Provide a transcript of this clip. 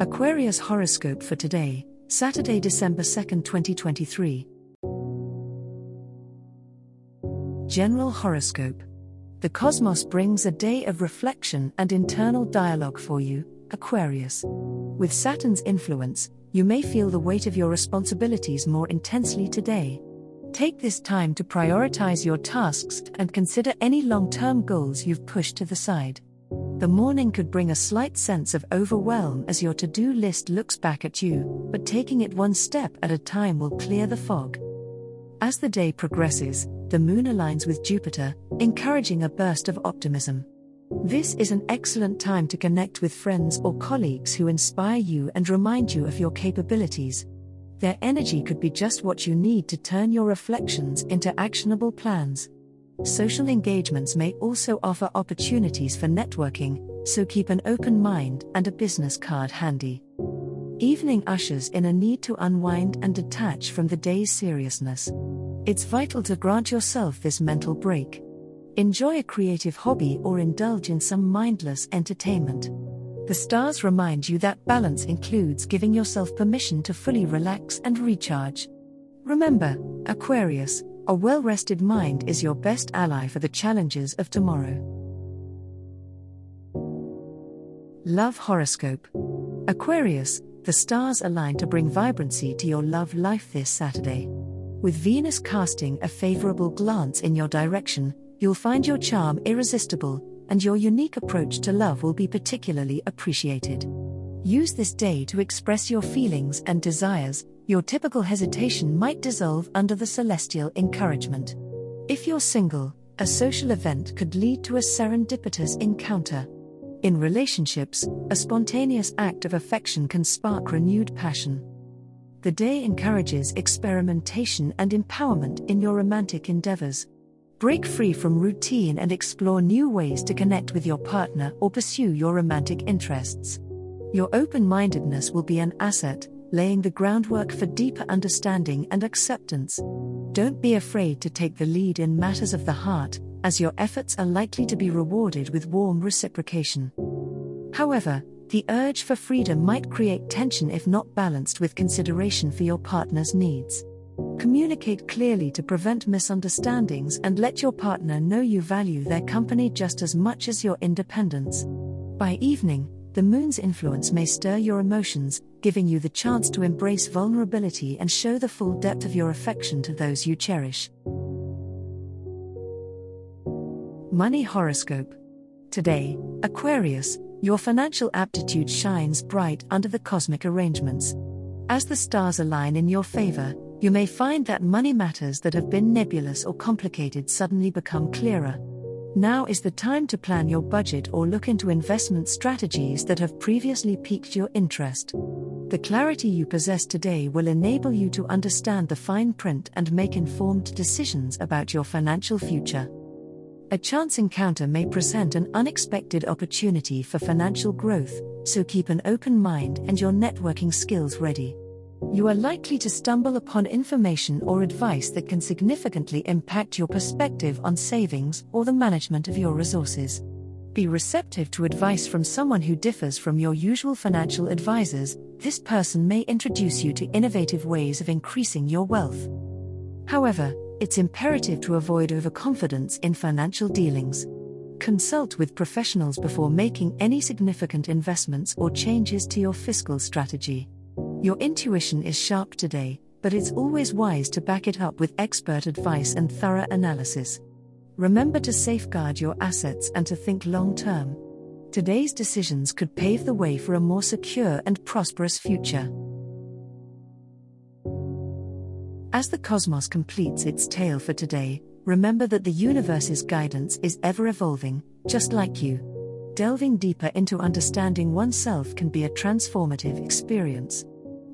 Aquarius horoscope for today, Saturday, December 2nd, 2023. General horoscope. The cosmos brings a day of reflection and internal dialogue for you, Aquarius. With Saturn's influence, you may feel the weight of your responsibilities more intensely today. Take this time to prioritize your tasks and consider any long term goals you've pushed to the side. The morning could bring a slight sense of overwhelm as your to do list looks back at you, but taking it one step at a time will clear the fog. As the day progresses, the moon aligns with Jupiter, encouraging a burst of optimism. This is an excellent time to connect with friends or colleagues who inspire you and remind you of your capabilities. Their energy could be just what you need to turn your reflections into actionable plans. Social engagements may also offer opportunities for networking, so keep an open mind and a business card handy. Evening ushers in a need to unwind and detach from the day's seriousness. It's vital to grant yourself this mental break. Enjoy a creative hobby or indulge in some mindless entertainment. The stars remind you that balance includes giving yourself permission to fully relax and recharge. Remember, Aquarius, a well rested mind is your best ally for the challenges of tomorrow. Love Horoscope Aquarius, the stars align to bring vibrancy to your love life this Saturday. With Venus casting a favorable glance in your direction, you'll find your charm irresistible, and your unique approach to love will be particularly appreciated. Use this day to express your feelings and desires, your typical hesitation might dissolve under the celestial encouragement. If you're single, a social event could lead to a serendipitous encounter. In relationships, a spontaneous act of affection can spark renewed passion. The day encourages experimentation and empowerment in your romantic endeavors. Break free from routine and explore new ways to connect with your partner or pursue your romantic interests. Your open mindedness will be an asset, laying the groundwork for deeper understanding and acceptance. Don't be afraid to take the lead in matters of the heart, as your efforts are likely to be rewarded with warm reciprocation. However, the urge for freedom might create tension if not balanced with consideration for your partner's needs. Communicate clearly to prevent misunderstandings and let your partner know you value their company just as much as your independence. By evening, the moon's influence may stir your emotions, giving you the chance to embrace vulnerability and show the full depth of your affection to those you cherish. Money Horoscope Today, Aquarius, your financial aptitude shines bright under the cosmic arrangements. As the stars align in your favor, you may find that money matters that have been nebulous or complicated suddenly become clearer. Now is the time to plan your budget or look into investment strategies that have previously piqued your interest. The clarity you possess today will enable you to understand the fine print and make informed decisions about your financial future. A chance encounter may present an unexpected opportunity for financial growth, so keep an open mind and your networking skills ready you are likely to stumble upon information or advice that can significantly impact your perspective on savings or the management of your resources. Be receptive to advice from someone who differs from your usual financial advisors, this person may introduce you to innovative ways of increasing your wealth. However, it's imperative to avoid overconfidence in financial dealings. Consult with professionals before making any significant investments or changes to your fiscal strategy. Your intuition is sharp today, but it's always wise to back it up with expert advice and thorough analysis. Remember to safeguard your assets and to think long term. Today's decisions could pave the way for a more secure and prosperous future. As the cosmos completes its tale for today, remember that the universe's guidance is ever evolving, just like you. delving deeper into understanding oneself can be a transformative experience.